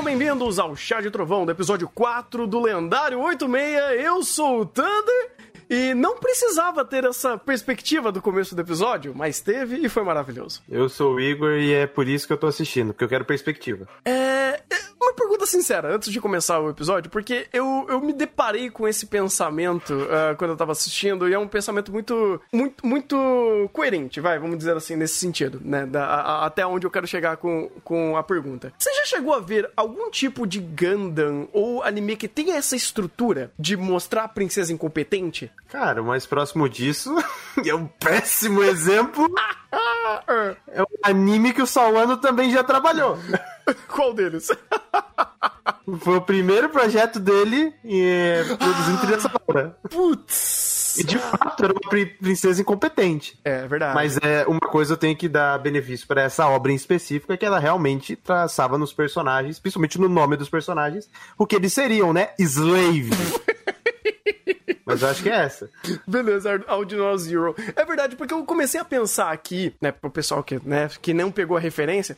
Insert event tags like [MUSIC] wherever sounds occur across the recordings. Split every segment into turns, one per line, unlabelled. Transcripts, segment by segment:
Sejam bem-vindos ao Chá de Trovão, do episódio 4 do lendário 86. Eu sou o Thunder e não precisava ter essa perspectiva do começo do episódio, mas teve e foi maravilhoso.
Eu sou o Igor e é por isso que eu tô assistindo, porque eu quero perspectiva.
É. Uma pergunta sincera, antes de começar o episódio, porque eu, eu me deparei com esse pensamento uh, quando eu tava assistindo, e é um pensamento muito, muito, muito coerente, vai, vamos dizer assim, nesse sentido, né? Da, a, até onde eu quero chegar com, com a pergunta. Você já chegou a ver algum tipo de Gundam ou anime que tenha essa estrutura de mostrar a princesa incompetente?
Cara, o mais próximo disso [LAUGHS] é um péssimo exemplo. [LAUGHS] é um anime que o Sawano também já trabalhou. [LAUGHS]
Qual deles?
Foi o primeiro projeto dele e produzindo trilha sonora.
Putz!
E de fato era uma princesa incompetente.
É verdade.
Mas é uma coisa eu tenho que dar benefício para essa obra em específico, é que ela realmente traçava nos personagens, principalmente no nome dos personagens, o que eles seriam, né? Slave. [LAUGHS] Mas eu acho que é essa.
Beleza, Audinal Zero. É verdade, porque eu comecei a pensar aqui, né, pro pessoal que, né, que não pegou a referência,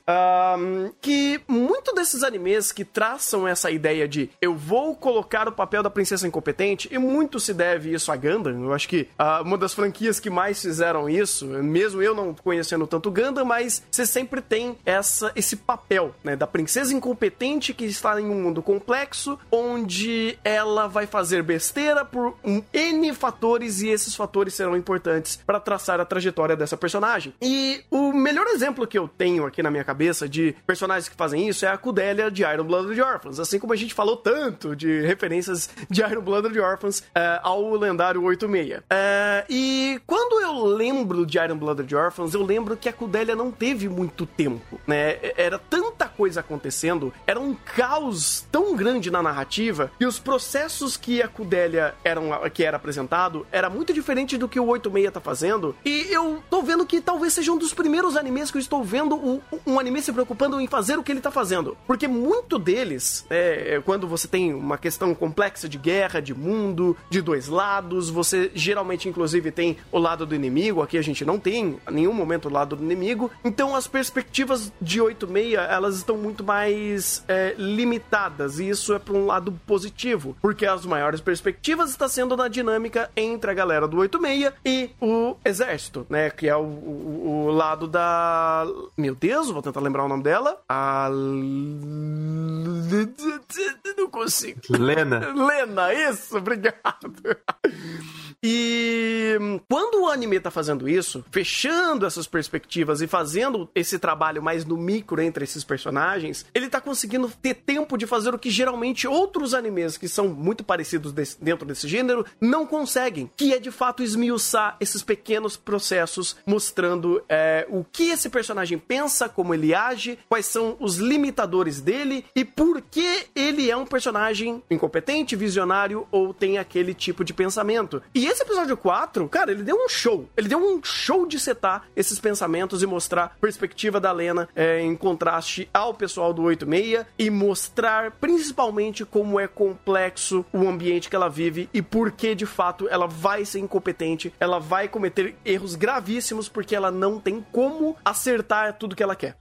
um, que muito desses animes que traçam essa ideia de eu vou colocar o papel da princesa incompetente, e muito se deve isso a Gundam. Eu acho que uh, uma das franquias que mais fizeram isso, mesmo eu não conhecendo tanto Gundam, mas você sempre tem essa, esse papel, né, da princesa incompetente que está em um mundo complexo, onde ela vai fazer besteira por um N fatores e esses fatores serão importantes para traçar a trajetória dessa personagem. E o melhor exemplo que eu tenho aqui na minha cabeça de personagens que fazem isso é a Cudélia de Iron Blooded Orphans. Assim como a gente falou tanto de referências de Iron Blooded Orphans uh, ao lendário 86. Uh, eh, e quando eu lembro de Iron Blooded Orphans, eu lembro que a Cudélia não teve muito tempo, né? Era tanta coisa acontecendo, era um caos tão grande na narrativa que os processos que a Cudélia eram que era apresentado era muito diferente do que o 86 tá fazendo. E eu tô vendo que talvez seja um dos primeiros animes que eu estou vendo um anime se preocupando em fazer o que ele tá fazendo. Porque muito deles, é, quando você tem uma questão complexa de guerra, de mundo, de dois lados, você geralmente, inclusive, tem o lado do inimigo. Aqui a gente não tem a nenhum momento o lado do inimigo. Então as perspectivas de 86 elas estão muito mais é, limitadas. E isso é para um lado positivo. Porque as maiores perspectivas estão sendo na dinâmica entre a galera do 86 e o exército, né? Que é o, o, o lado da. Meu Deus, vou tentar lembrar o nome dela. A. [LAUGHS] Não consigo.
Lena.
Lena, isso, obrigado. E quando o anime tá fazendo isso, fechando essas perspectivas e fazendo esse trabalho mais no micro entre esses personagens, ele tá conseguindo ter tempo de fazer o que geralmente outros animes que são muito parecidos desse, dentro desse gênero não conseguem, que é de fato esmiuçar esses pequenos processos, mostrando é, o que esse personagem pensa, como ele age, quais são os limitadores dele e por que ele é um personagem incompetente, visionário ou tem aquele tipo de pensamento. E esse episódio 4, cara, ele deu um show. Ele deu um show de setar esses pensamentos e mostrar perspectiva da Lena é, em contraste ao pessoal do 86 e mostrar principalmente como é complexo o ambiente que ela vive e por que de fato ela vai ser incompetente, ela vai cometer erros gravíssimos porque ela não tem como acertar tudo que ela quer.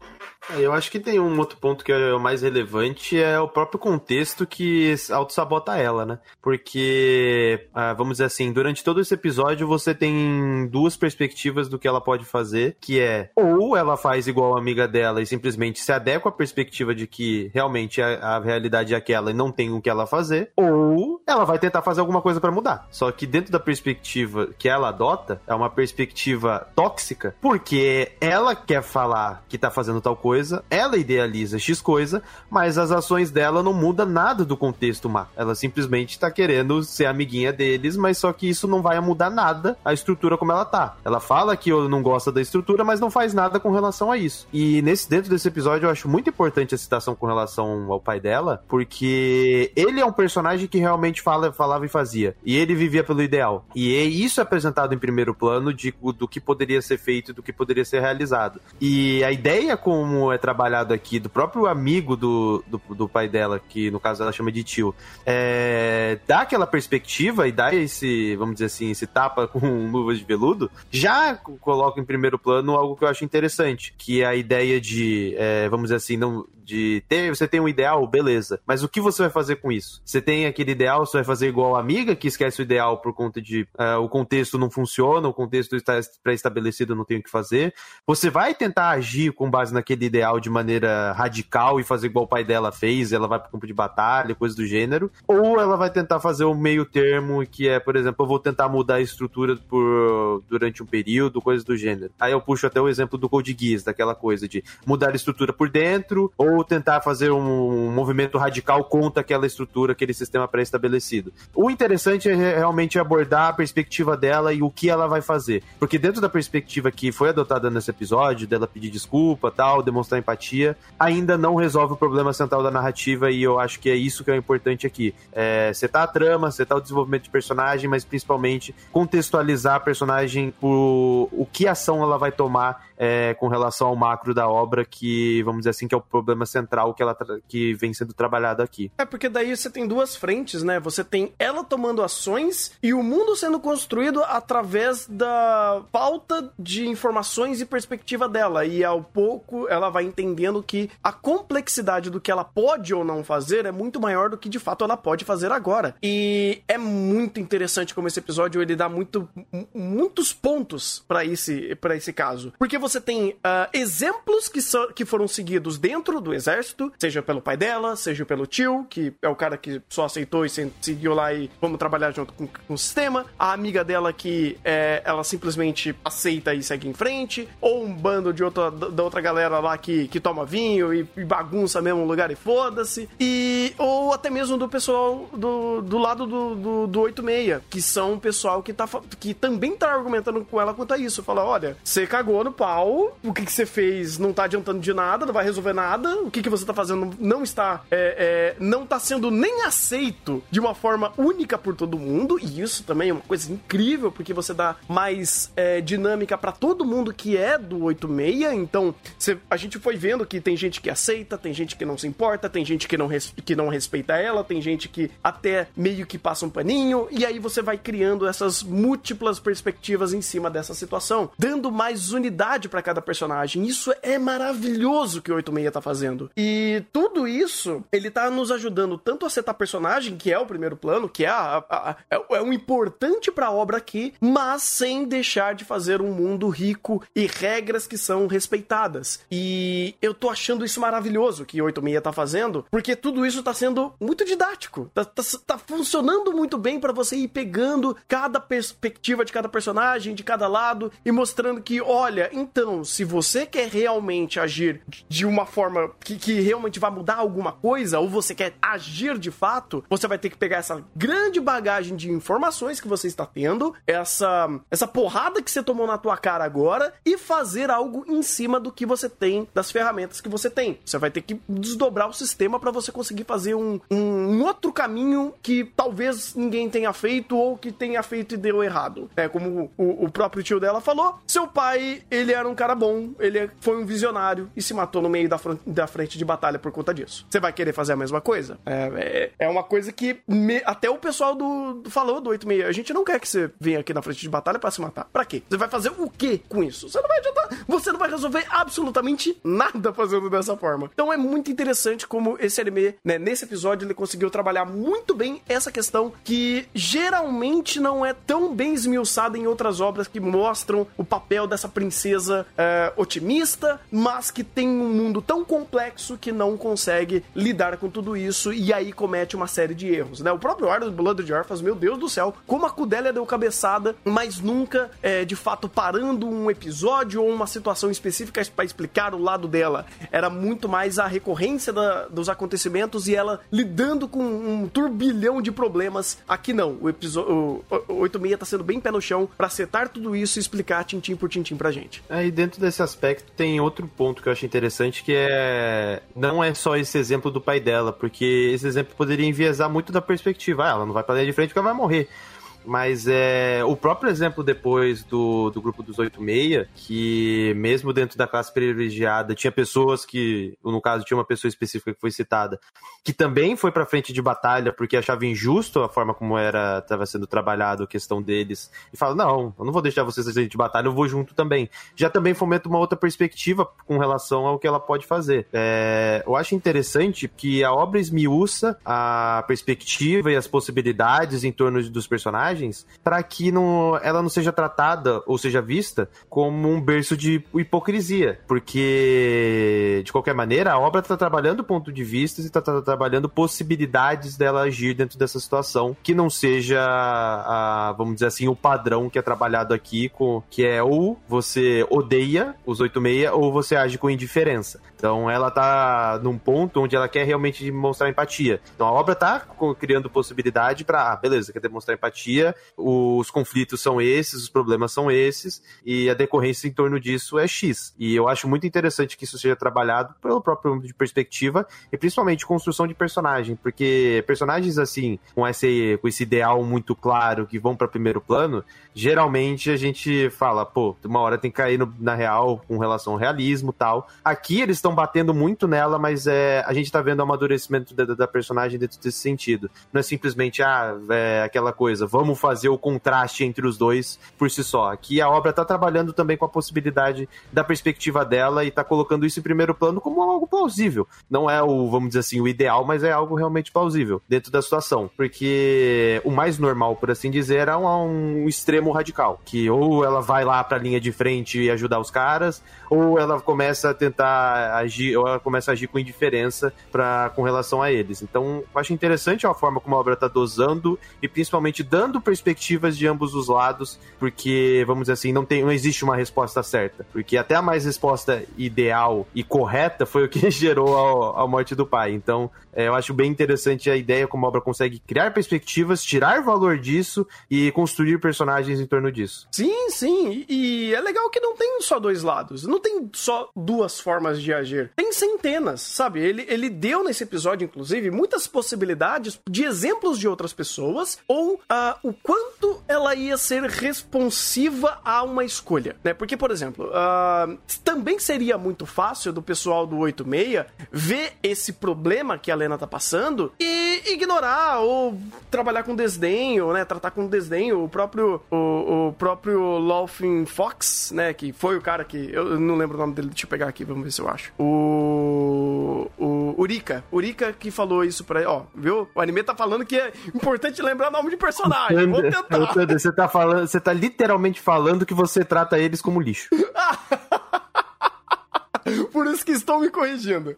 É, eu acho que tem um outro ponto que é o mais relevante, é o próprio contexto que auto-sabota ela, né? Porque, ah, vamos dizer assim, durante todo esse episódio você tem duas perspectivas do que ela pode fazer, que é ou ela faz igual a amiga dela e simplesmente se adequa à perspectiva de que realmente a, a realidade é aquela e não tem o que ela fazer, ou ela vai tentar fazer alguma coisa para mudar. Só que dentro da perspectiva que ela adota, é uma perspectiva tóxica, porque ela quer falar que tá fazendo tal coisa ela idealiza X coisa, mas as ações dela não muda nada do contexto má. Ela simplesmente tá querendo ser amiguinha deles, mas só que isso não vai mudar nada a estrutura como ela tá. Ela fala que eu não gosta da estrutura, mas não faz nada com relação a isso. E nesse dentro desse episódio eu acho muito importante a citação com relação ao pai dela, porque ele é um personagem que realmente fala, falava e fazia. E ele vivia pelo ideal. E é isso é apresentado em primeiro plano de, do que poderia ser feito, do que poderia ser realizado. E a ideia como é trabalhado aqui, do próprio amigo do, do, do, pai dela, que no caso ela chama de tio, é, dá aquela perspectiva e dá esse, vamos vamos dizer assim, se tapa [LAUGHS] com luvas de veludo, já coloca em primeiro plano algo que eu acho interessante, que é a ideia de, é, vamos dizer assim, não de ter, você tem um ideal, beleza. Mas o que você vai fazer com isso? Você tem aquele ideal, você vai fazer igual a amiga que esquece o ideal por conta de uh, o contexto não funciona, o contexto está pré-estabelecido, não tem o que fazer. Você vai tentar agir com base naquele ideal de maneira radical e fazer igual o pai dela fez, ela vai pro campo de batalha, coisa do gênero, ou ela vai tentar fazer o meio termo, que é, por exemplo, eu vou tentar mudar a estrutura por durante um período, coisa do gênero. Aí eu puxo até o exemplo do Code Geass, daquela coisa de mudar a estrutura por dentro, ou tentar fazer um movimento radical contra aquela estrutura, aquele sistema pré-estabelecido. O interessante é realmente abordar a perspectiva dela e o que ela vai fazer. Porque dentro da perspectiva que foi adotada nesse episódio, dela pedir desculpa, tal, demonstrar empatia, ainda não resolve o problema central da narrativa e eu acho que é isso que é importante aqui. É, setar a trama, setar o desenvolvimento de personagem, mas principalmente contextualizar a personagem por o que ação ela vai tomar é, com relação ao macro da obra, que vamos dizer assim que é o problema central que ela que vem sendo trabalhado aqui.
É porque daí você tem duas frentes, né? Você tem ela tomando ações e o mundo sendo construído através da falta de informações e perspectiva dela. E ao pouco ela vai entendendo que a complexidade do que ela pode ou não fazer é muito maior do que de fato ela pode fazer agora. E é muito interessante como esse episódio ele dá muito, muitos pontos para esse, pra esse caso. Porque você você tem uh, exemplos que, so, que foram seguidos dentro do exército, seja pelo pai dela, seja pelo tio, que é o cara que só aceitou e seguiu lá e vamos trabalhar junto com, com o sistema. A amiga dela que é, ela simplesmente aceita e segue em frente. Ou um bando de outra, da outra galera lá que, que toma vinho e, e bagunça mesmo o lugar e foda-se. E, ou até mesmo do pessoal do, do lado do, do, do 86, que são o pessoal que, tá, que também tá argumentando com ela quanto a isso. Fala, olha, você cagou no pau o que, que você fez não tá adiantando de nada, não vai resolver nada, o que, que você tá fazendo não está, é, é, não tá sendo nem aceito de uma forma única por todo mundo, e isso também é uma coisa incrível, porque você dá mais é, dinâmica para todo mundo que é do 86, então você, a gente foi vendo que tem gente que aceita, tem gente que não se importa, tem gente que não, res, que não respeita ela, tem gente que até meio que passa um paninho, e aí você vai criando essas múltiplas perspectivas em cima dessa situação, dando mais unidade para cada personagem. Isso é maravilhoso que o 86 tá fazendo. E tudo isso, ele tá nos ajudando tanto a setar personagem, que é o primeiro plano, que é, a, a, a, é, é um importante pra obra aqui, mas sem deixar de fazer um mundo rico e regras que são respeitadas. E eu tô achando isso maravilhoso que o 86 tá fazendo, porque tudo isso tá sendo muito didático. Tá, tá, tá funcionando muito bem para você ir pegando cada perspectiva de cada personagem, de cada lado, e mostrando que, olha, então então, se você quer realmente agir de uma forma que, que realmente vai mudar alguma coisa, ou você quer agir de fato, você vai ter que pegar essa grande bagagem de informações que você está tendo, essa, essa porrada que você tomou na tua cara agora, e fazer algo em cima do que você tem, das ferramentas que você tem. Você vai ter que desdobrar o sistema para você conseguir fazer um, um, outro caminho que talvez ninguém tenha feito ou que tenha feito e deu errado. É como o, o próprio tio dela falou, seu pai, ele era um cara bom, ele foi um visionário e se matou no meio da, da frente de batalha por conta disso. Você vai querer fazer a mesma coisa? É, é, é uma coisa que me, até o pessoal do, do falou do 86, a gente não quer que você venha aqui na frente de batalha para se matar. Pra quê? Você vai fazer o quê com isso? Você não vai adiantar, você não vai resolver absolutamente nada fazendo dessa forma. Então é muito interessante como esse anime, né, nesse episódio ele conseguiu trabalhar muito bem essa questão que geralmente não é tão bem esmiuçada em outras obras que mostram o papel dessa princesa é, otimista, mas que tem um mundo tão complexo que não consegue lidar com tudo isso e aí comete uma série de erros, né? O próprio Arnold Blood de Orphans, meu Deus do céu, como a Cudélia deu cabeçada, mas nunca, é, de fato, parando um episódio ou uma situação específica para explicar o lado dela. Era muito mais a recorrência da, dos acontecimentos e ela lidando com um turbilhão de problemas. Aqui não, o episódio o, o 86 tá sendo bem pé no chão para setar tudo isso e explicar tintim por tintim pra gente.
É, dentro desse aspecto tem outro ponto que eu achei interessante, que é não é só esse exemplo do pai dela, porque esse exemplo poderia enviesar muito da perspectiva. Ah, ela não vai pra linha de frente porque ela vai morrer. Mas é o próprio exemplo depois do, do grupo dos 86, que mesmo dentro da classe privilegiada tinha pessoas que, no caso, tinha uma pessoa específica que foi citada, que também foi para frente de batalha porque achava injusto a forma como era estava sendo trabalhado a questão deles e fala: "Não, eu não vou deixar vocês de batalha, eu vou junto também". Já também fomenta uma outra perspectiva com relação ao que ela pode fazer. É, eu acho interessante que a obra esmiuça a perspectiva e as possibilidades em torno dos personagens para que não, ela não seja tratada ou seja vista como um berço de hipocrisia, porque de qualquer maneira a obra está trabalhando ponto de vista e está tá, trabalhando possibilidades dela agir dentro dessa situação que não seja a, vamos dizer assim o padrão que é trabalhado aqui com que é ou você odeia os 86 ou você age com indiferença. Então ela tá num ponto onde ela quer realmente demonstrar empatia. Então a obra tá criando possibilidade para, ah, beleza, quer demonstrar empatia, os conflitos são esses, os problemas são esses, e a decorrência em torno disso é X. E eu acho muito interessante que isso seja trabalhado pelo próprio de perspectiva e principalmente construção de personagem, porque personagens assim, com esse, com esse ideal muito claro que vão para primeiro plano, geralmente a gente fala, pô, uma hora tem que cair no, na real com relação ao realismo tal. Aqui eles estão estão batendo muito nela, mas é, a gente tá vendo o amadurecimento da, da personagem dentro desse sentido. Não é simplesmente, ah, é aquela coisa, vamos fazer o contraste entre os dois por si só. Aqui a obra tá trabalhando também com a possibilidade da perspectiva dela e tá colocando isso em primeiro plano como algo plausível. Não é o, vamos dizer assim, o ideal, mas é algo realmente plausível dentro da situação. Porque o mais normal, por assim dizer, é um, um extremo radical. Que ou ela vai lá pra linha de frente e ajudar os caras, ou ela começa a tentar agir, ou ela começa a agir com indiferença pra, com relação a eles. Então, eu acho interessante a forma como a obra está dosando e principalmente dando perspectivas de ambos os lados, porque, vamos dizer assim, não, tem, não existe uma resposta certa. Porque até a mais resposta ideal e correta foi o que [LAUGHS] gerou a, a morte do pai. Então, é, eu acho bem interessante a ideia como a obra consegue criar perspectivas, tirar valor disso e construir personagens em torno disso.
Sim, sim. E é legal que não tem só dois lados. Não tem só duas formas de agir tem centenas, sabe? Ele, ele deu nesse episódio, inclusive, muitas possibilidades de exemplos de outras pessoas ou uh, o quanto ela ia ser responsiva a uma escolha, né? Porque, por exemplo, uh, também seria muito fácil do pessoal do 86 ver esse problema que a Lena tá passando e ignorar ou trabalhar com desdenho, né? Tratar com desdenho o próprio o, o próprio Laughing Fox, né? Que foi o cara que eu não lembro o nome dele, deixa eu pegar aqui, vamos ver se eu acho o. O Urika. Urika que falou isso pra. Ó, viu? O anime tá falando que é importante lembrar o nome de personagem. Tentar.
Você tá falando. Você tá literalmente falando que você trata eles como lixo. [LAUGHS]
Por isso que estão me corrigindo.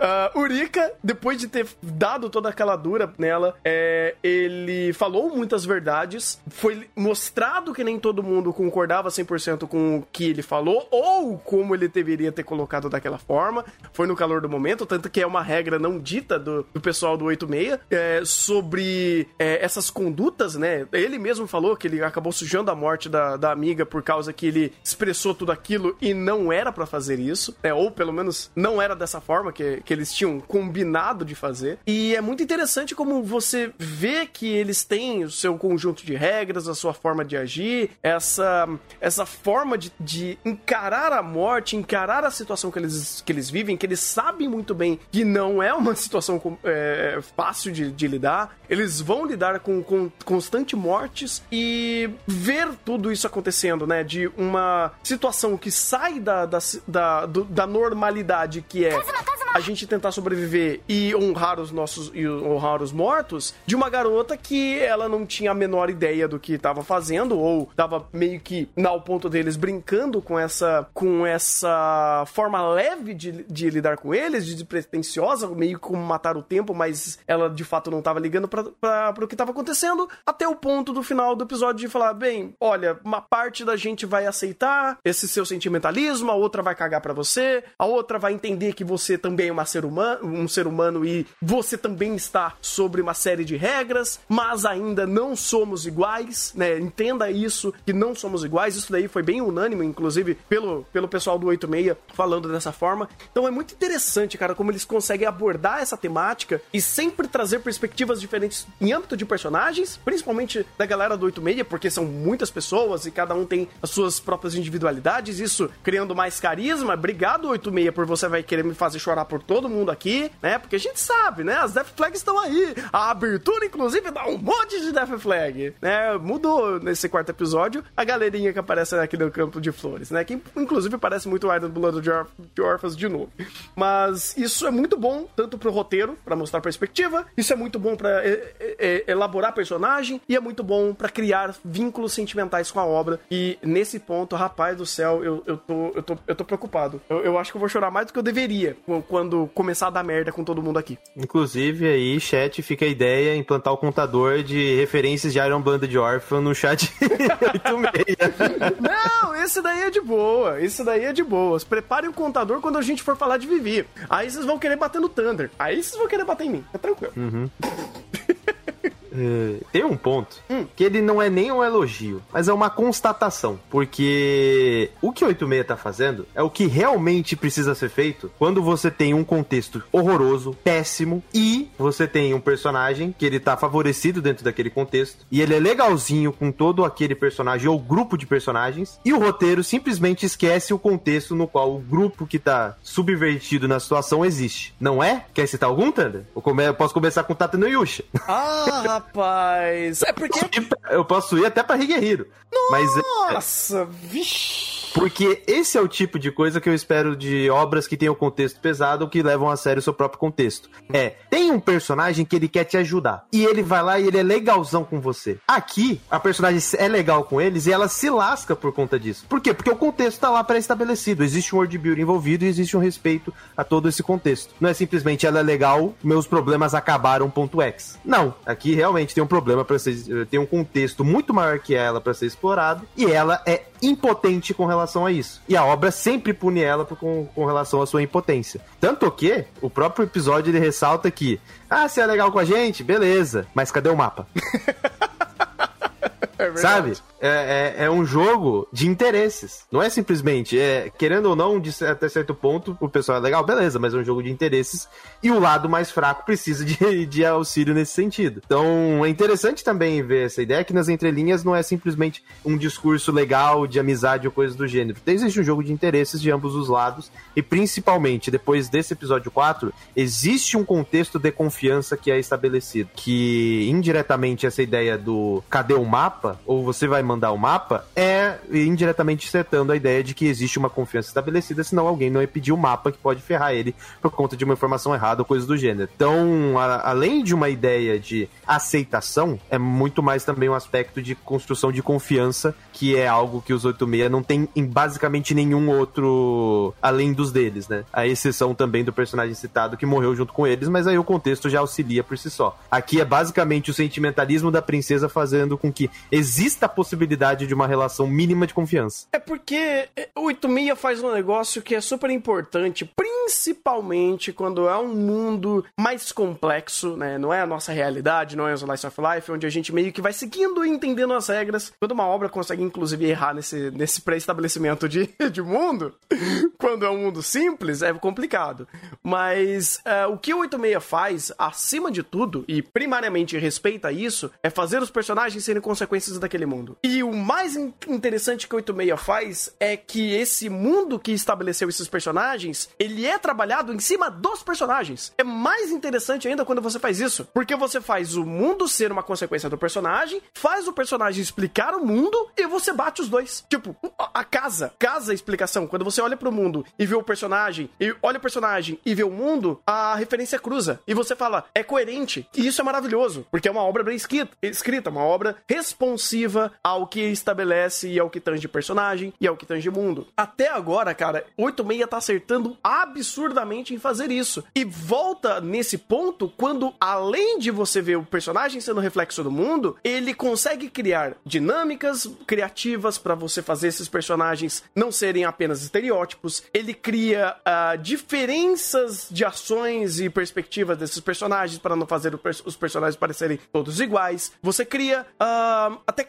Uh, Urika, depois de ter dado toda aquela dura nela, é, ele falou muitas verdades. Foi mostrado que nem todo mundo concordava 100% com o que ele falou, ou como ele deveria ter colocado daquela forma. Foi no calor do momento, tanto que é uma regra não dita do, do pessoal do 86 é, sobre é, essas condutas, né? Ele mesmo falou que ele acabou sujando a morte da, da amiga por causa que ele expressou tudo aquilo e não era para fazer isso, né? ou pelo menos não era dessa forma que, que eles tinham combinado de fazer. E é muito interessante como você vê que eles têm o seu conjunto de regras, a sua forma de agir, essa, essa forma de, de encarar a morte, encarar a situação que eles, que eles vivem, que eles sabem muito bem que não é uma situação é, fácil de, de lidar. Eles vão lidar com, com constante mortes e ver tudo isso acontecendo, né? De uma situação que sai da, da, da, do, da normalidade que é a gente tentar sobreviver e honrar os nossos e honrar os mortos de uma garota que ela não tinha a menor ideia do que estava fazendo ou estava meio que ao ponto deles brincando com essa com essa forma leve de, de lidar com eles, de despretensiosa, meio como matar o tempo, mas ela de fato não estava ligando para o que estava acontecendo, até o ponto do final do episódio de falar, bem, olha, uma parte da gente vai aceitar esse seu sentimentalismo, a outra vai cagar para você, a outra vai entender que você também é uma ser humano, um ser humano e você também está sobre uma série de regras, mas ainda não somos iguais, né? Entenda isso, que não somos iguais. Isso daí foi bem unânime, inclusive, pelo, pelo pessoal do 86 falando dessa forma. Então é muito interessante, cara, como eles conseguem abordar essa temática e sempre trazer perspectivas diferentes em âmbito de personagens, principalmente da galera do 86, porque são muitas pessoas e cada um tem as suas próprias individualidades, isso criando mais carisma. Obrigado, 86, por você vai querer me fazer chorar por todo mundo aqui, né? Porque a gente sabe, né? As Death Flags estão aí. A abertura, inclusive, dá um monte de Death Flag, né? Mudou nesse quarto episódio a galerinha que aparece aqui no campo de flores, né? Que inclusive parece muito o Iron Blood de Orphans de novo. Mas isso é muito bom, tanto pro roteiro, para mostrar perspectiva, isso é muito bom para é, é, elaborar personagem e é muito bom para criar vínculos sentimentais com a obra. E nesse ponto, rapaz do céu, eu, eu, tô, eu, tô, eu tô preocupado. Eu, eu acho que eu vou chorar mais do que eu deveria quando começar a dar merda com todo mundo aqui.
Inclusive, aí, chat, fica a ideia implantar o contador de referências de Iron Band de Orphan no chat [LAUGHS] 86.
Não, esse daí é de boa. Esse daí é de boas. Preparem o contador quando a gente for falar de Vivi. Aí vocês vão querer bater no Thunder. Aí vocês vão querer bater em mim. É tranquilo.
Uhum. [LAUGHS] É, tem um ponto hum. que ele não é nem um elogio, mas é uma constatação. Porque o que o 86 tá fazendo é o que realmente precisa ser feito quando você tem um contexto horroroso, péssimo, e você tem um personagem que ele tá favorecido dentro daquele contexto, e ele é legalzinho com todo aquele personagem ou grupo de personagens, e o roteiro simplesmente esquece o contexto no qual o grupo que tá subvertido na situação existe. Não é? Quer citar algum, Thunder? Eu posso começar com Tata no Yusha.
Ah, [LAUGHS] rapaz. É porque.
Eu posso ir até pra Higueriro.
Nossa, mas... vixi.
Porque esse é o tipo de coisa que eu espero de obras que tenham contexto pesado ou que levam a sério o seu próprio contexto. É, tem um personagem que ele quer te ajudar. E ele vai lá e ele é legalzão com você. Aqui, a personagem é legal com eles e ela se lasca por conta disso. Por quê? Porque o contexto tá lá pré-estabelecido. Existe um world building envolvido e existe um respeito a todo esse contexto. Não é simplesmente ela é legal, meus problemas acabaram, ponto X. Não. Aqui realmente tem um problema para ser. Tem um contexto muito maior que ela para ser explorado. E ela é impotente com relação a isso. E a obra sempre pune ela com, com relação à sua impotência. Tanto que o próprio episódio ele ressalta que, ah, você é legal com a gente? Beleza, mas cadê o mapa? [LAUGHS] é Sabe? É, é, é, um jogo de interesses. Não é simplesmente, é, querendo ou não, de, até certo ponto, o pessoal é legal, beleza, mas é um jogo de interesses e o lado mais fraco precisa de, [LAUGHS] de auxílio nesse sentido. Então, é interessante também ver essa ideia que nas entrelinhas não é simplesmente um discurso legal de amizade ou coisa do gênero. Existe um jogo de interesses de ambos os lados e, principalmente, depois desse episódio 4, existe um contexto de confiança que é estabelecido. Que, indiretamente, essa ideia do cadê o mapa? Ou você vai mandar o mapa é indiretamente setando a ideia de que existe uma confiança estabelecida, senão alguém não ia pedir o mapa que pode ferrar ele por conta de uma informação errada ou coisa do gênero. Então, a, além de uma ideia de aceitação, é muito mais também um aspecto de construção de confiança, que é algo que os 86 não tem em basicamente nenhum outro além dos deles, né? A exceção também do personagem citado que morreu junto com eles, mas aí o contexto já auxilia por si só. Aqui é basicamente o sentimentalismo da princesa fazendo com que exista a possibilidade possibilidade de uma relação mínima de confiança.
É porque o 86 faz um negócio que é super importante, principalmente quando é um mundo mais complexo, né? Não é a nossa realidade, não é o Slice of Life, onde a gente meio que vai seguindo e entendendo as regras. Quando uma obra consegue, inclusive, errar nesse, nesse pré-estabelecimento de, [LAUGHS] de mundo, [LAUGHS] quando é um mundo simples, é complicado. Mas é, o que o 86 faz, acima de tudo, e primariamente respeita isso, é fazer os personagens serem consequências daquele mundo. E e o mais interessante que o 86 faz é que esse mundo que estabeleceu esses personagens, ele é trabalhado em cima dos personagens. É mais interessante ainda quando você faz isso, porque você faz o mundo ser uma consequência do personagem, faz o personagem explicar o mundo e você bate os dois. Tipo, a casa, casa é explicação. Quando você olha pro mundo e vê o personagem, e olha o personagem e vê o mundo, a referência cruza. E você fala, é coerente. E isso é maravilhoso, porque é uma obra bem escrita, escrita uma obra responsiva ao que estabelece e ao que tange personagem e ao que tange mundo. Até agora, cara, 86 tá acertando absurdamente em fazer isso. E volta nesse ponto quando, além de você ver o personagem sendo reflexo do mundo, ele consegue criar dinâmicas criativas para você fazer esses personagens não serem apenas estereótipos. Ele cria uh, diferenças de ações e perspectivas desses personagens para não fazer os personagens parecerem todos iguais. Você cria uh, até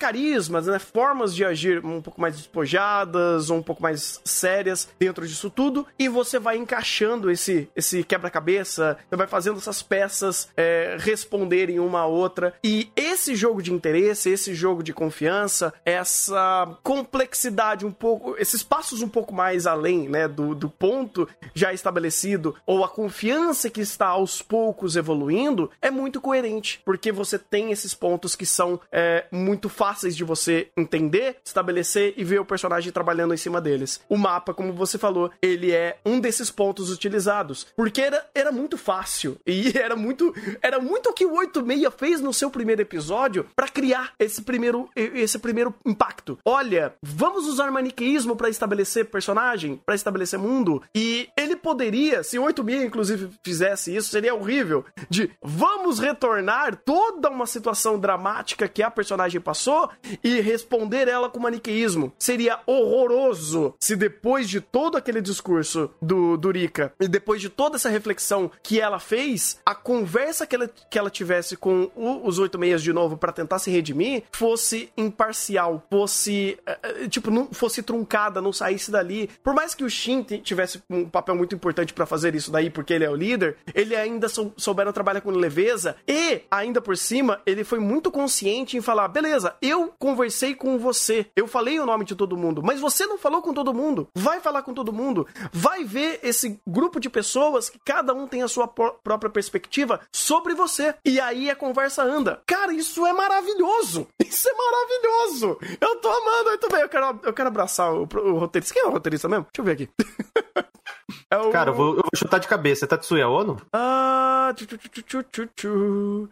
né? Formas de agir um pouco mais despojadas um pouco mais sérias dentro disso tudo. E você vai encaixando esse, esse quebra-cabeça, você vai fazendo essas peças é, responderem uma a outra. E esse jogo de interesse, esse jogo de confiança, essa complexidade um pouco, esses passos um pouco mais além, né, do, do ponto já estabelecido, ou a confiança que está aos poucos evoluindo, é muito coerente, porque você tem esses pontos que são é, muito fáceis de você entender, estabelecer e ver o personagem trabalhando em cima deles. O mapa, como você falou, ele é um desses pontos utilizados, porque era, era muito fácil e [LAUGHS] era muito era muito o que o 86 fez no seu primeiro episódio para criar esse primeiro esse primeiro impacto. Olha, vamos usar maniqueísmo para estabelecer personagem, para estabelecer mundo e ele poderia, se o 86 inclusive fizesse isso, seria horrível de vamos retornar toda uma situação dramática que a personagem passou e responder ela com maniqueísmo. Seria horroroso se depois de todo aquele discurso do, do Rika e depois de toda essa reflexão que ela fez, a conversa que ela, que ela tivesse com o, os oito meias de novo para tentar se redimir fosse imparcial, fosse, uh, tipo, não fosse truncada, não saísse dali. Por mais que o Shin tivesse um papel muito importante para fazer isso daí, porque ele é o líder, ele ainda sou, souberam trabalhar com leveza e, ainda por cima, ele foi muito consciente em falar: beleza, eu conversei com você, eu falei o nome de todo mundo, mas você não falou com todo mundo. Vai falar com todo mundo, vai ver esse grupo de pessoas que cada um tem a sua própria perspectiva sobre você. E aí a conversa anda. Cara, isso é maravilhoso! [LAUGHS] Isso é maravilhoso! Eu tô amando muito bem. Eu quero, eu quero abraçar o, o roteirista. Quem é o roteirista mesmo? Deixa eu ver aqui. [LAUGHS]
É o... Cara, eu vou, eu vou chutar de cabeça. É Tatsuya Ono?
Ah.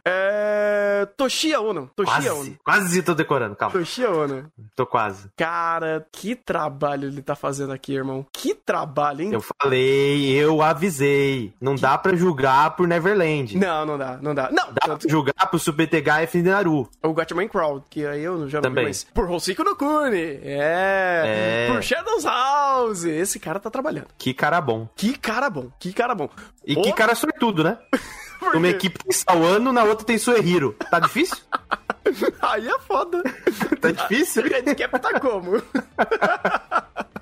É. Toshiya Ono. Toshiya
Ono. Quase tô decorando, calma.
Toshiya Ono.
Tô quase.
Cara, que trabalho ele tá fazendo aqui, irmão. Que trabalho, hein?
Eu falei, eu avisei. Não que... dá pra julgar por Neverland.
Não, não dá, não dá. Não,
dá tanto... pra julgar por Super TGF e Naru.
O Gatchaman Crowd, que aí eu já não Também. vi, mas por Hoshiko no Kuni. É. é. Por Shadows House. Esse cara tá trabalhando.
Que cara bom.
Que cara bom, que cara bom.
E que cara sortudo, né? [LAUGHS] Uma equipe tem Sawano, na outra tem Suehiro. Tá difícil? [LAUGHS]
Aí é foda.
Tá difícil? [LAUGHS]
O handicap tá como?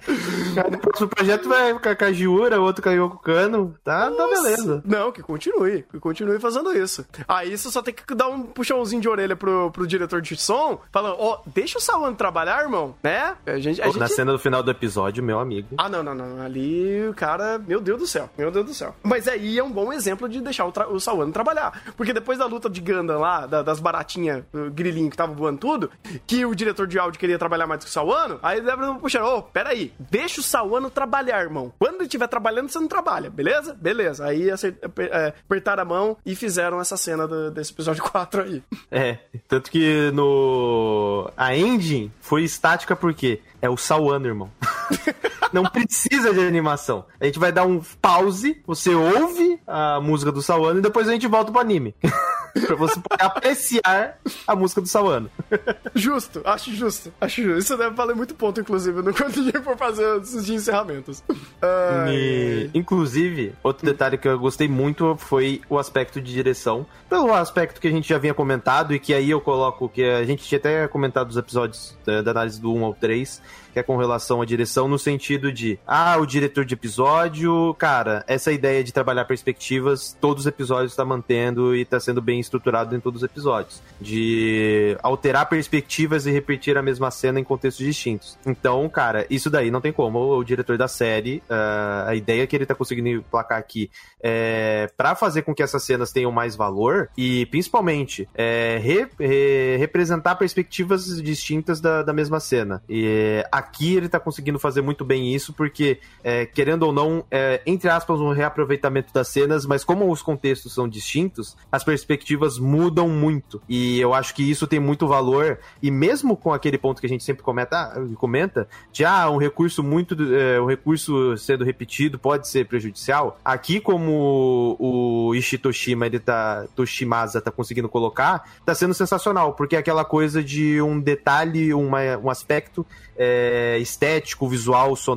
O próximo projeto vai ficar com a Jiura, outro com a Yoko Kano. Tá, tá beleza.
Não, que continue. Que continue fazendo isso. Aí você só tem que dar um puxãozinho de orelha pro, pro diretor de som, falando, ó, oh, deixa o Sawan trabalhar, irmão, né?
A gente, a Pô, gente... Na cena do final do episódio, meu amigo.
Ah, não, não, não. Ali o cara, meu Deus do céu, meu Deus do céu. Mas aí é um bom exemplo de deixar o, tra o Sawan trabalhar. Porque depois da luta de Gundam lá, da, das baratinhas, grilinho que tava voando tudo, que o diretor de áudio queria trabalhar mais que o Sawano, aí deve puxar, ô, oh, peraí, deixa o Sawano trabalhar, irmão. Quando ele estiver trabalhando, você não trabalha, beleza? Beleza. Aí é, apertaram a mão e fizeram essa cena do, desse episódio [LAUGHS] 4 aí.
É, tanto que no... A engine foi estática porque é o Sawano, irmão. [LAUGHS] não precisa de animação. A gente vai dar um pause, você ouve a música do Sawano e depois a gente volta pro anime. [LAUGHS] pra você poder apreciar a música do Sawano.
Justo, acho justo. Acho justo. Isso deve valer muito ponto, inclusive, no quando a gente for fazer de encerramentos.
E, inclusive, outro detalhe que eu gostei muito foi o aspecto de direção. Pelo aspecto que a gente já vinha comentado e que aí eu coloco que a gente tinha até comentado nos episódios da análise do 1 ao 3 que é com relação à direção, no sentido de, ah, o diretor de episódio, cara, essa ideia de trabalhar perspectivas, todos os episódios está mantendo e está sendo bem estruturado em todos os episódios. De alterar perspectivas e repetir a mesma cena em contextos distintos. Então, cara, isso daí não tem como. O, diretor da série, uh, a ideia que ele está conseguindo placar aqui é para fazer com que essas cenas tenham mais valor e, principalmente, é, re, re, representar perspectivas distintas da, da mesma cena. E aqui ele tá conseguindo fazer muito bem isso, porque, é, querendo ou não, é, entre aspas, um reaproveitamento das cenas, mas como os contextos são distintos, as perspectivas mudam muito. E eu acho que isso tem muito valor. E mesmo com aquele ponto que a gente sempre comenta, comenta de ah, um recurso muito. É, um recurso sendo repetido pode ser prejudicial. Aqui, como o Ishitoshima, ele tá. Toshimasa tá conseguindo colocar, tá sendo sensacional, porque é aquela coisa de um detalhe, uma, um aspecto é, estético, visual, sonoro,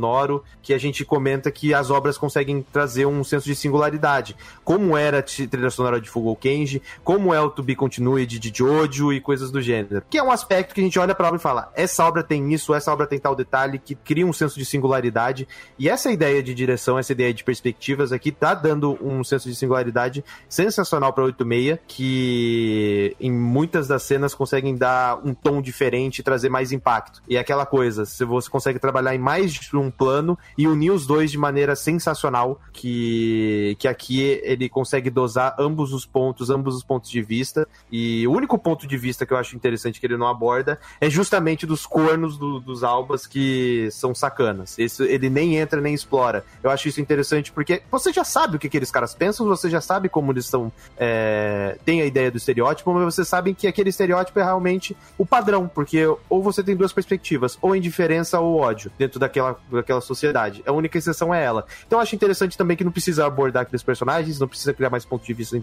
que a gente comenta que as obras conseguem trazer um senso de singularidade. Como era a trilha sonora de Fugou Kenji, como é o To Be Continued de Jojo e coisas do gênero. Que é um aspecto que a gente olha pra obra e fala: essa obra tem isso, essa obra tem tal detalhe, que cria um senso de singularidade. E essa ideia de direção, essa ideia de perspectivas aqui, tá dando um senso de singularidade sensacional pra 86, que em muitas das cenas conseguem dar um tom diferente e trazer mais impacto. E é aquela coisa coisas. Você consegue trabalhar em mais de um plano e unir os dois de maneira sensacional, que, que aqui ele consegue dosar ambos os pontos, ambos os pontos de vista. E o único ponto de vista que eu acho interessante que ele não aborda é justamente dos cornos do, dos albas que são sacanas. Esse, ele nem entra nem explora. Eu acho isso interessante porque você já sabe o que aqueles caras pensam, você já sabe como eles são. É, tem a ideia do estereótipo, mas você sabe que aquele estereótipo é realmente o padrão, porque ou você tem duas perspectivas, ou indiferença ou ódio dentro daquela, daquela sociedade. A única exceção é ela. Então eu acho interessante também que não precisa abordar aqueles personagens, não precisa criar mais pontos de vista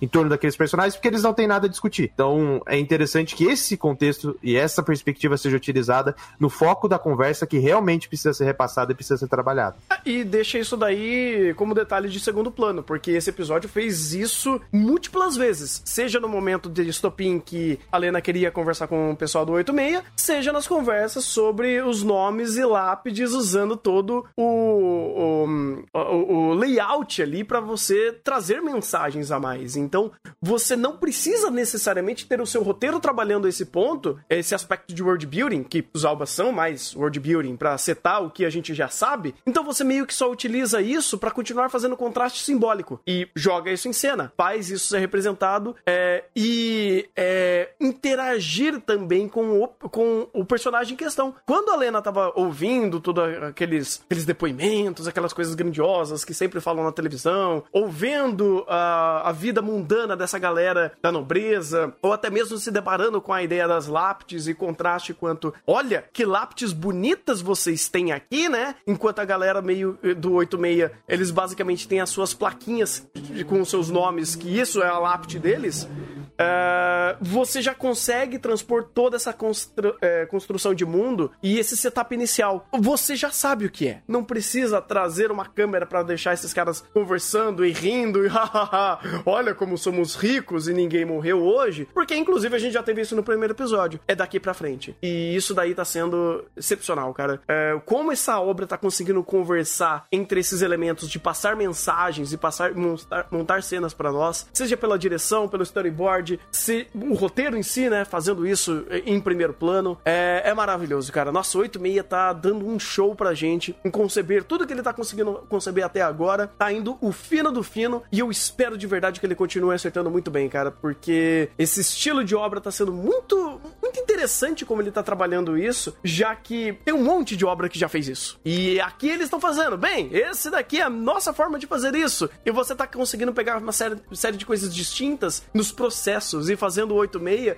em, torno daqueles personagens, porque eles não têm nada a discutir. Então é interessante que esse contexto e essa perspectiva seja utilizada no foco da conversa que realmente precisa ser repassada e precisa ser trabalhada.
E deixa isso daí como detalhe de segundo plano, porque esse episódio fez isso múltiplas vezes. Seja no momento de estopim que a Lena queria conversar com o pessoal do 86, seja nas conversas sobre os nomes e lápides usando todo o, o, o, o layout ali para você trazer mensagens a mais. Então, você não precisa necessariamente ter o seu roteiro trabalhando esse ponto, esse aspecto de world building, que os albas são mais world building para setar o que a gente já sabe. Então, você meio que só utiliza isso para continuar fazendo contraste simbólico e joga isso em cena, faz isso ser representado é, e é, interagir também com o, com o personagem em questão. Quando a Lena tava ouvindo todos aqueles, aqueles depoimentos, aquelas coisas grandiosas que sempre falam na televisão, ou vendo a, a vida mundana dessa galera da nobreza, ou até mesmo se deparando com a ideia das lápides e contraste quanto, olha, que lápides bonitas vocês têm aqui, né? Enquanto a galera meio eh, do 86, eles basicamente têm as suas plaquinhas com seus nomes, que isso é a lápide deles. Uh, você já consegue transpor toda essa constru é, construção de mundo e esse setup inicial. Você já sabe o que é. Não precisa trazer uma câmera para deixar esses caras conversando e rindo e [LAUGHS] olha como somos ricos e ninguém morreu hoje. Porque, inclusive, a gente já teve isso no primeiro episódio. É daqui pra frente. E isso daí tá sendo excepcional, cara. É, como essa obra tá conseguindo conversar entre esses elementos de passar mensagens e passar montar, montar cenas para nós, seja pela direção, pelo storyboard se o roteiro em si, né, fazendo isso em primeiro plano, é, é maravilhoso, cara. Nossa, 86 tá dando um show pra gente em conceber tudo que ele tá conseguindo conceber até agora. Tá indo o fino do fino e eu espero de verdade que ele continue acertando muito bem, cara, porque esse estilo de obra tá sendo muito, muito interessante como ele tá trabalhando isso, já que tem um monte de obra que já fez isso. E aqui eles estão fazendo, bem, esse daqui é a nossa forma de fazer isso. E você tá conseguindo pegar uma série, série de coisas distintas nos processos e fazendo o 86,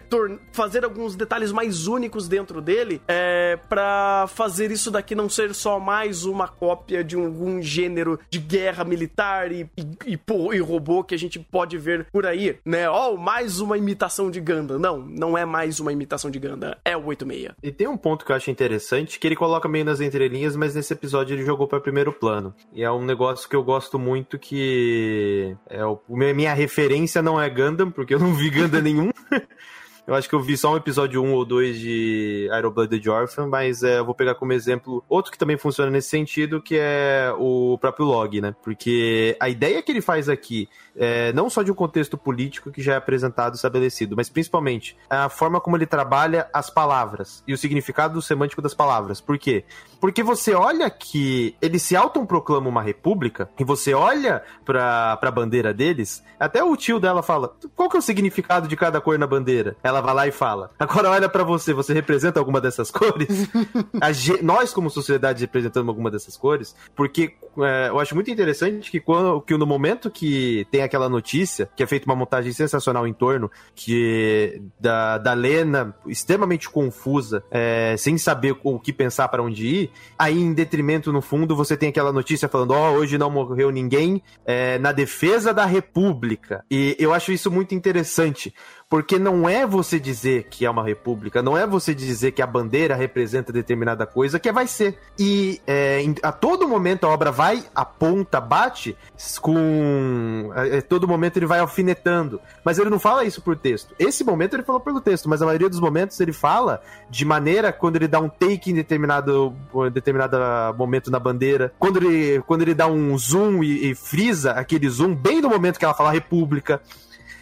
fazer alguns detalhes mais únicos dentro dele, é, para fazer isso daqui não ser só mais uma cópia de algum gênero de guerra militar e, e, e, e robô que a gente pode ver por aí, né? Ó, oh, mais uma imitação de Gundam. Não, não é mais uma imitação de Gundam, é o 86.
E tem um ponto que eu acho interessante, que ele coloca meio nas entrelinhas, mas nesse episódio ele jogou para primeiro plano. E é um negócio que eu gosto muito que é o, minha referência não é Gundam, porque eu não vi Ganda nenhum. [LAUGHS] Eu acho que eu vi só um episódio 1 um ou 2 de Iron Blooded Orphan, mas é, eu vou pegar como exemplo outro que também funciona nesse sentido, que é o próprio Log, né? Porque a ideia que ele faz aqui, é, não só de um contexto político que já é apresentado e estabelecido, mas principalmente a forma como ele trabalha as palavras e o significado semântico das palavras. Por quê? Porque você olha que ele se autoproclama uma república e você olha pra, pra bandeira deles, até o tio dela fala, qual que é o significado de cada cor na bandeira? Ela ela vai lá e fala: Agora olha para você, você representa alguma dessas cores? [LAUGHS] nós, como sociedade, representamos alguma dessas cores? Porque é, eu acho muito interessante que, quando, que no momento que tem aquela notícia, que é feita uma montagem sensacional em torno, que da, da Lena extremamente confusa, é, sem saber o que pensar para onde ir, aí em detrimento, no fundo, você tem aquela notícia falando: Ó, oh, hoje não morreu ninguém é, na defesa da República. E eu acho isso muito interessante, porque não é você dizer que é uma república, não é você dizer que a bandeira representa determinada coisa, que vai ser. E é, a todo momento a obra vai, aponta, bate com. A, a todo momento ele vai alfinetando. Mas ele não fala isso por texto. Esse momento ele falou pelo texto, mas a maioria dos momentos ele fala de maneira quando ele dá um take em determinado, determinado momento na bandeira, quando ele, quando ele dá um zoom e, e frisa aquele zoom bem no momento que ela fala república.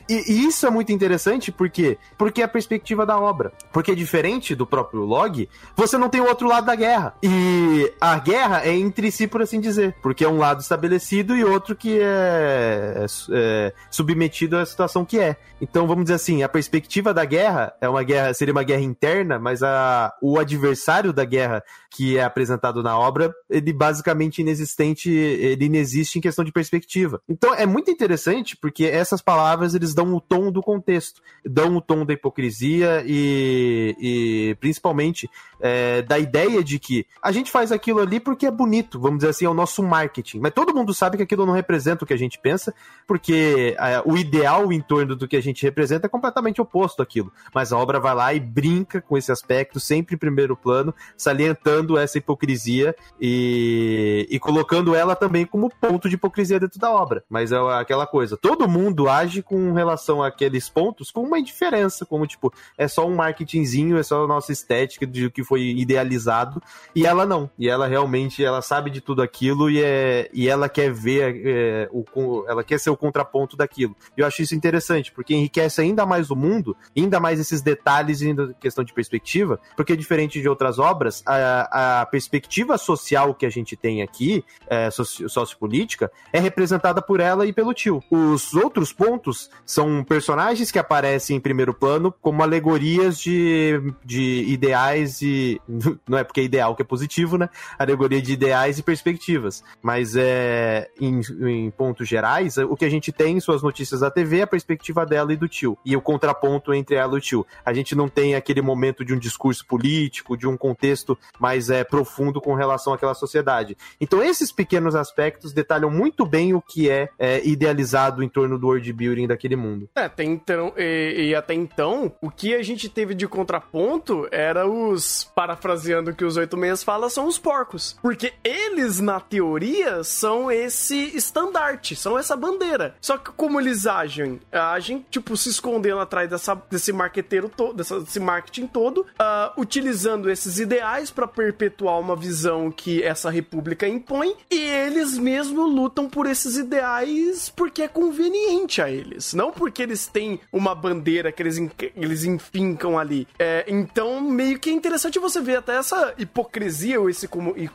E, e, isso é muito interessante porque porque é a perspectiva da obra. Porque diferente do próprio log, você não tem o outro lado da guerra. E a guerra é entre si, por assim dizer. Porque é um lado estabelecido e outro que é, é submetido à situação que é. Então, vamos dizer assim, a perspectiva da guerra é uma guerra, seria uma guerra interna, mas a, o adversário da guerra que é apresentado na obra, ele basicamente inexistente, ele inexiste em questão de perspectiva. Então, é muito interessante porque essas palavras eles dão o tom do contexto, dão o tom da hipocrisia e, e principalmente é, da ideia de que a gente faz aquilo ali porque é bonito, vamos dizer assim, é o nosso marketing. Mas todo mundo sabe que aquilo não representa o que a gente pensa, porque é, o ideal em torno do que a gente representa é completamente oposto àquilo. Mas a obra vai lá e brinca com esse aspecto, sempre em primeiro plano, salientando essa hipocrisia e, e colocando ela também como ponto de hipocrisia dentro da obra. Mas é aquela coisa, todo mundo age com relação àqueles pontos com uma indiferença, como tipo, é só um marketingzinho, é só a nossa estética de que foi idealizado, e ela não. E ela realmente, ela sabe de tudo aquilo e, é, e ela quer ver, é, o, ela quer ser o contraponto daquilo. E eu acho isso interessante, porque enriquece ainda mais o mundo, ainda mais esses detalhes em questão de perspectiva, porque diferente de outras obras, a, a perspectiva social que a gente tem aqui, é, sociopolítica, é representada por ela e pelo tio. Os outros pontos são personagens que aparecem em primeiro plano como alegorias de, de ideais e. [LAUGHS] Não é porque é ideal que é positivo, né? Alegoria de ideais e perspectivas. Mas é em, em pontos gerais, o que a gente tem em suas notícias da TV é a perspectiva dela e do tio. E o contraponto entre ela e o tio. A gente não tem aquele momento de um discurso político, de um contexto mais é, profundo com relação àquela sociedade. Então, esses pequenos aspectos detalham muito bem o que é, é idealizado em torno do world building daquele mundo.
É, até então, e, e, até então, o que a gente teve de contraponto era os, parafraseando que os oito meias fala, são os porcos. Porque eles, na teoria, são esse estandarte, são essa bandeira. Só que como eles agem? Agem, tipo, se escondendo atrás dessa, desse marqueteiro todo, desse marketing todo, uh, utilizando esses ideais para perpetuar uma visão que essa república impõe, e eles mesmos lutam por esses ideais porque é conveniente a eles, não porque eles têm uma bandeira que eles, eles enfincam ali. É, então, meio que é interessante você ver até essa hipocrisia ou esse,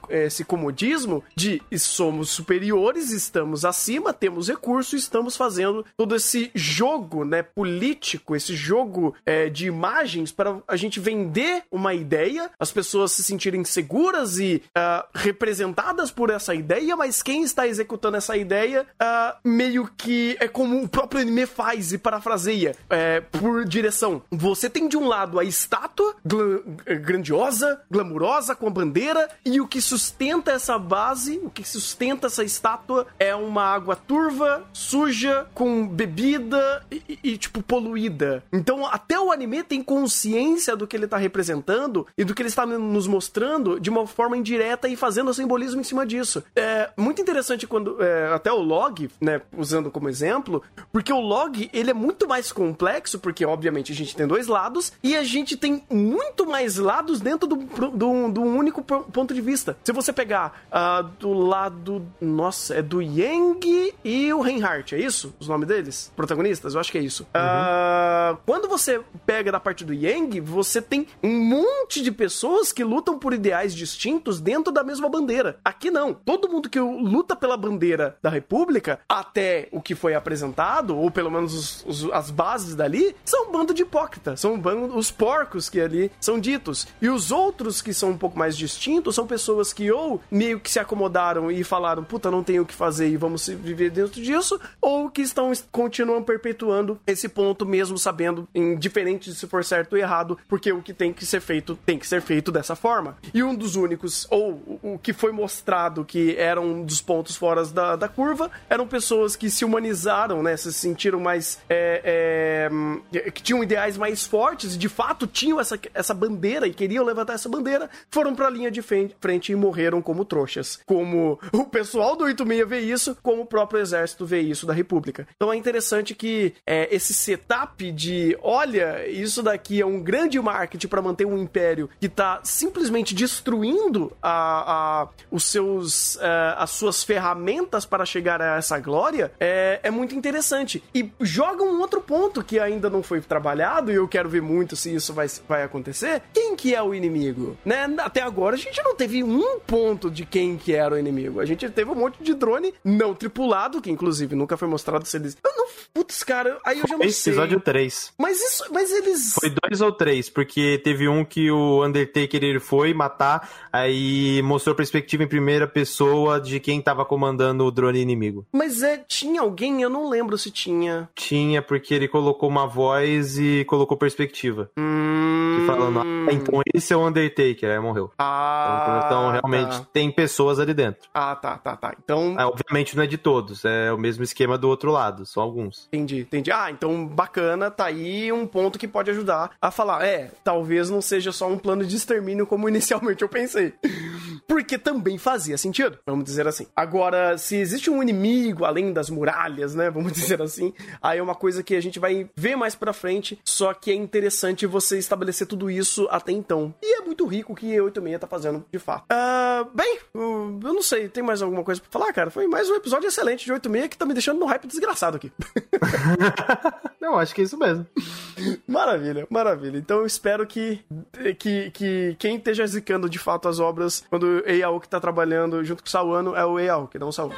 esse comodismo de somos superiores, estamos acima, temos recursos, estamos fazendo todo esse jogo, né, político, esse jogo é, de imagens para a gente vender uma ideia, as pessoas se sentirem seguras e uh, representadas por essa ideia, mas quem está executando essa ideia uh, meio que é como o próprio anime faz e parafraseia é, por direção. Você tem de um lado a estátua gl grandiosa, glamurosa, com a bandeira, e o que sustenta essa base, o que sustenta essa estátua é uma água turva, suja, com bebida e, e tipo, poluída. Então, até o anime tem consciência do que ele tá representando e do que ele está nos mostrando de uma forma indireta e fazendo o simbolismo em cima disso. É muito interessante quando, é, até o log, né, usando como exemplo, porque o log, ele é muito mais complexo, porque, obviamente, a gente tem dois lados e a gente tem muito mais lados dentro do, do único ponto de vista. Se você pegar uh, do lado, nossa, é do Yang e o Reinhardt, é isso? Os nomes deles? Protagonistas? Eu acho que é isso. Uhum. Uh, quando você pega da parte do Yang, você tem um monte de pessoas que lutam por ideais distintos dentro da mesma bandeira. Aqui não. Todo mundo que luta pela bandeira da República, até o que foi apresentado, ou pelo menos os, os, as bases dali, são um bando de hipócritas. São um bando, os porcos que ali são ditos. E os outros que são um pouco mais distintos são pessoas que ou meio que se acomodaram e falaram, puta, não tenho o que fazer e vamos viver dentro disso, ou que estão continuam perpetuando esse ponto mesmo sabendo, indiferente se for certo ou errado, porque o que tem que ser feito tem que ser feito dessa forma. E um dos únicos, ou o que foi mostrado que era um dos pontos fora da, da curva, eram pessoas que se humanizaram, né? Se sentiram mais. É, é, que tinham ideais mais fortes e de fato tinham essa, essa bandeira e queriam levantar essa bandeira, foram pra linha de frente e morreram como trouxas. Como o pessoal do 86 vê isso, como o próprio exército vê isso da República. Então é interessante que é, esse setup de olha, isso daqui é um grande marketing para manter um império que tá simplesmente destruindo a, a os seus, a, é, as suas ferramentas para chegar a essa glória, é, é muito interessante. E joga um outro ponto que ainda não foi trabalhado, e eu quero ver muito se isso vai, vai acontecer. Quem que é o inimigo? Né? Até agora a gente não teve um ponto de quem que era o inimigo. A gente teve um monte de drone não tripulado, que inclusive nunca foi mostrado se eles. Eu não. Putz, cara, aí eu já não sei.
Episódio 3.
Mas isso. Mas eles.
Foi dois ou três, porque teve um que o Undertaker ele foi matar, aí mostrou perspectiva em primeira pessoa de quem tava comandando o drone inimigo.
Mas é, tinha alguém, eu não lembro se tinha.
Tinha, porque ele colocou uma voz e colocou perspectiva.
Hum...
Falando, ah, então esse é o Undertaker, aí morreu.
Ah,
então, então realmente tá. tem pessoas ali dentro.
Ah, tá, tá, tá. Então.
É, obviamente não é de todos, é o mesmo esquema do outro lado, só alguns.
Entendi, entendi. Ah, então bacana, tá aí um ponto que pode ajudar a falar, é, talvez não seja só um plano de extermínio como [LAUGHS] inicialmente eu pensei. Porque também fazia sentido, vamos dizer assim. Agora, se existe um inimigo além das muralhas, né, vamos [LAUGHS] dizer assim, aí é uma coisa que a gente vai ver mais pra frente, só que é interessante você estabelecer tudo isso até então. E é muito rico o que 86 tá fazendo, de fato. Uh, bem, eu não sei, tem mais alguma coisa pra falar, cara? Foi mais um episódio excelente de 86 que tá me deixando num hype desgraçado aqui. [LAUGHS]
não, acho que é isso mesmo.
Maravilha, maravilha. Então eu espero que, que, que quem esteja zicando de fato as obras, quando o Eiao que tá trabalhando junto com o Sawano, é o Eiao, que não o Saul.